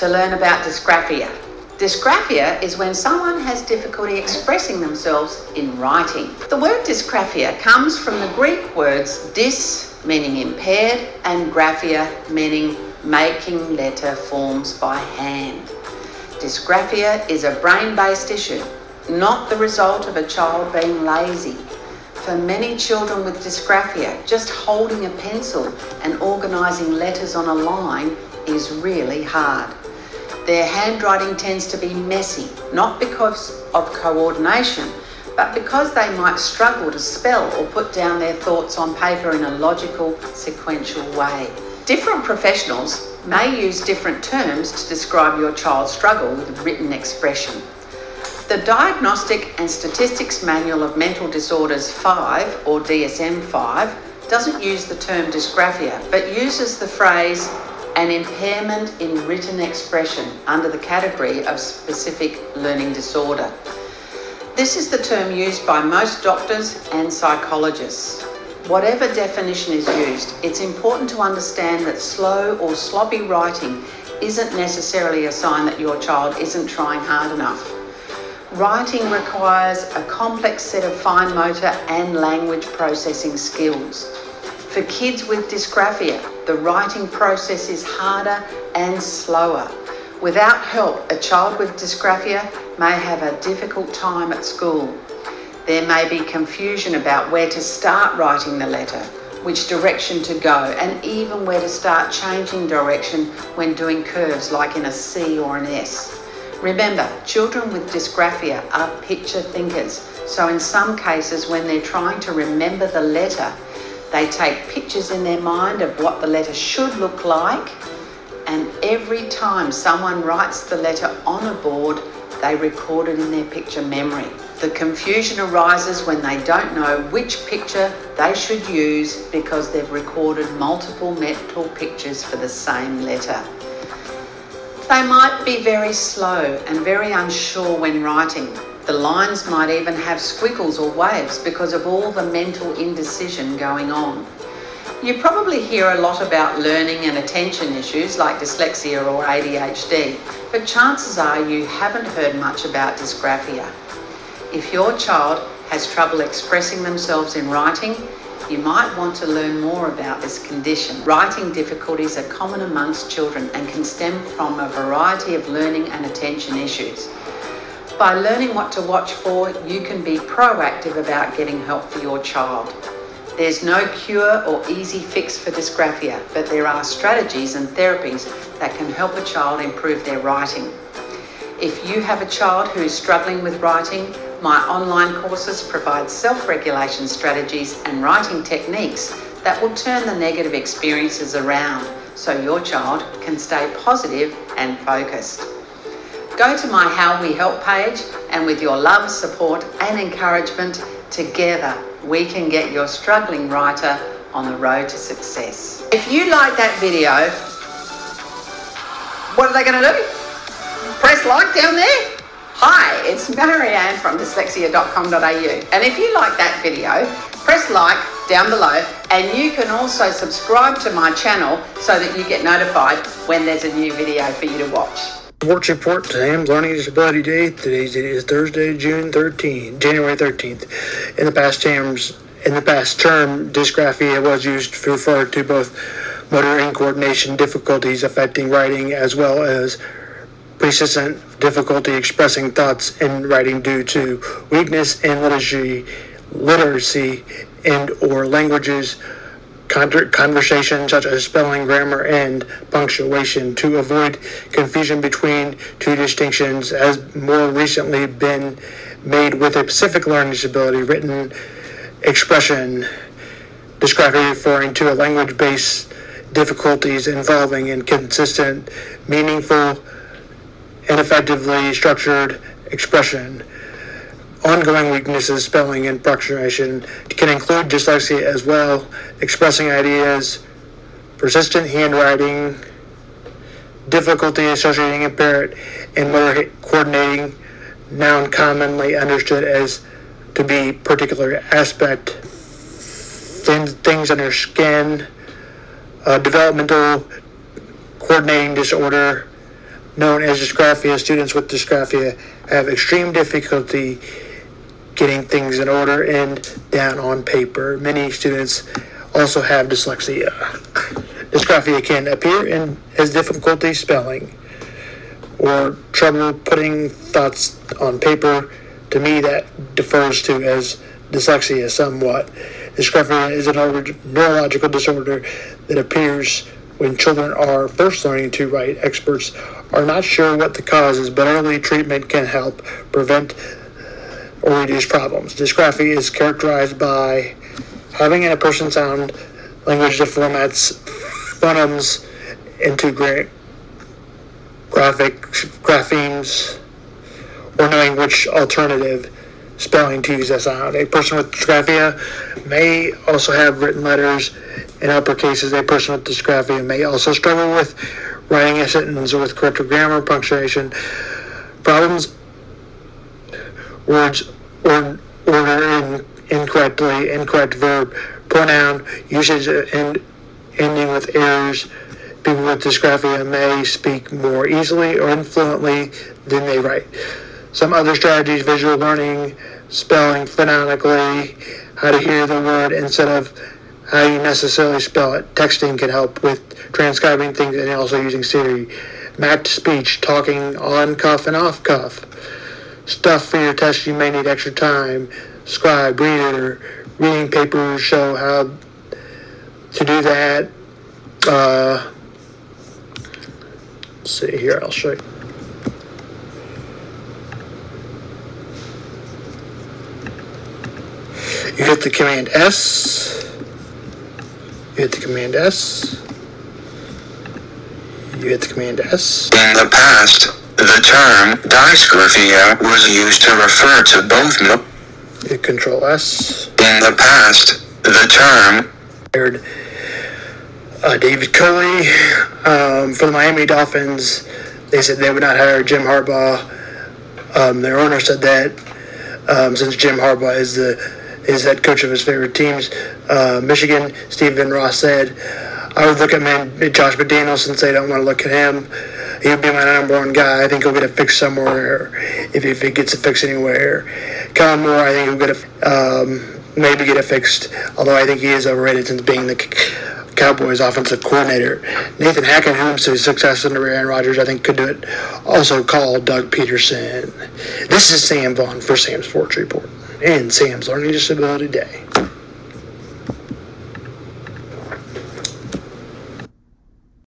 to learn about dysgraphia. Dysgraphia is when someone has difficulty expressing themselves in writing. The word dysgraphia comes from the Greek words dys, meaning impaired, and graphia, meaning making letter forms by hand. Dysgraphia is a brain based issue, not the result of a child being lazy. For many children with dysgraphia, just holding a pencil and organising letters on a line is really hard. Their handwriting tends to be messy, not because of coordination, but because they might struggle to spell or put down their thoughts on paper in a logical, sequential way. Different professionals may use different terms to describe your child's struggle with written expression. The Diagnostic and Statistics Manual of Mental Disorders 5, or DSM 5, doesn't use the term dysgraphia, but uses the phrase an impairment in written expression under the category of specific learning disorder. This is the term used by most doctors and psychologists. Whatever definition is used, it's important to understand that slow or sloppy writing isn't necessarily a sign that your child isn't trying hard enough. Writing requires a complex set of fine motor and language processing skills. For kids with dysgraphia, the writing process is harder and slower. Without help, a child with dysgraphia may have a difficult time at school. There may be confusion about where to start writing the letter, which direction to go, and even where to start changing direction when doing curves like in a C or an S. Remember, children with dysgraphia are picture thinkers, so in some cases, when they're trying to remember the letter, they take pictures in their mind of what the letter should look like, and every time someone writes the letter on a board, they record it in their picture memory. The confusion arises when they don't know which picture they should use because they've recorded multiple mental pictures for the same letter. They might be very slow and very unsure when writing, the lines might even have squiggles or waves because of all the mental indecision going on. You probably hear a lot about learning and attention issues like dyslexia or ADHD, but chances are you haven't heard much about dysgraphia. If your child has trouble expressing themselves in writing, you might want to learn more about this condition. Writing difficulties are common amongst children and can stem from a variety of learning and attention issues. By learning what to watch for, you can be proactive about getting help for your child. There's no cure or easy fix for dysgraphia, but there are strategies and therapies that can help a child improve their writing. If you have a child who is struggling with writing, my online courses provide self regulation strategies and writing techniques that will turn the negative experiences around so your child can stay positive and focused. Go to my How We Help page, and with your love, support, and encouragement, together we can get your struggling writer on the road to success. If you like that video, what are they going to do? Press like down there? Hi, it's Marianne from dyslexia.com.au. And if you like that video, press like down below and you can also subscribe to my channel so that you get notified when there's a new video for you to watch. Sports report. Today I'm Learning Disability Day. Today's date is Thursday, June 13th, January 13th. In the past terms, in the past term, dysgraphia was used to refer to both motor and coordination difficulties affecting writing as well as persistent difficulty expressing thoughts in writing due to weakness in literacy, literacy and or languages conversation such as spelling, grammar, and punctuation to avoid confusion between two distinctions has more recently been made with a specific learning disability written expression describing referring to a language-based difficulties involving inconsistent, meaningful, and effectively structured expression ongoing weaknesses, spelling, and punctuation can include dyslexia as well, expressing ideas, persistent handwriting, difficulty associating impaired, and motor coordinating, noun commonly understood as to be particular aspect, things, things under skin, uh, developmental coordinating disorder, known as dysgraphia. Students with dysgraphia have extreme difficulty getting things in order and down on paper. Many students also have dyslexia. Dysgraphia can appear in, as difficulty spelling or trouble putting thoughts on paper. To me, that defers to as dyslexia somewhat. Dysgraphia is a neuro- neurological disorder that appears when children are first learning to write. Experts are not sure what the cause is, but early treatment can help prevent or reduce problems. Dysgraphia is characterized by having in a person sound language that formats phonemes into gra- graphic graphemes or knowing which alternative spelling to use that sound. A person with dysgraphia may also have written letters in upper cases. A person with dysgraphia may also struggle with writing a sentence with correct grammar, punctuation problems, words or order in, incorrectly, incorrect verb, pronoun usage and ending with errors. People with dysgraphia may speak more easily or influently than they write. Some other strategies, visual learning, spelling phonetically, how to hear the word instead of how you necessarily spell it. Texting can help with transcribing things and also using Siri. Mapped speech, talking on cuff and off cuff. Stuff for your test you may need extra time. Scribe, reader, reading papers show how to do that. Uh, let's see here, I'll show you. You hit the command S. You hit the command S. You hit the command S. In the past, the term dysgraphia was used to refer to both mil- Hit Control S. In the past, the term hired uh, David Culley um, for the Miami Dolphins. They said they would not hire Jim Harbaugh. Um, their owner said that um, since Jim Harbaugh is the is head coach of his favorite teams, uh, Michigan. Stephen Ross said, "I would look at man Josh McDaniels since they don't want to look at him. He would be my number one guy. I think he'll get it fixed somewhere if, if he gets it fixed anywhere. Kellen Moore, I think he'll get it um, maybe get it fixed. Although I think he is overrated since being the Cowboys offensive coordinator. Nathan a success under Aaron Rodgers, I think could do it. Also called Doug Pederson. This is Sam Vaughn for Sam's Sports Report and Sam's Learning Disability Day.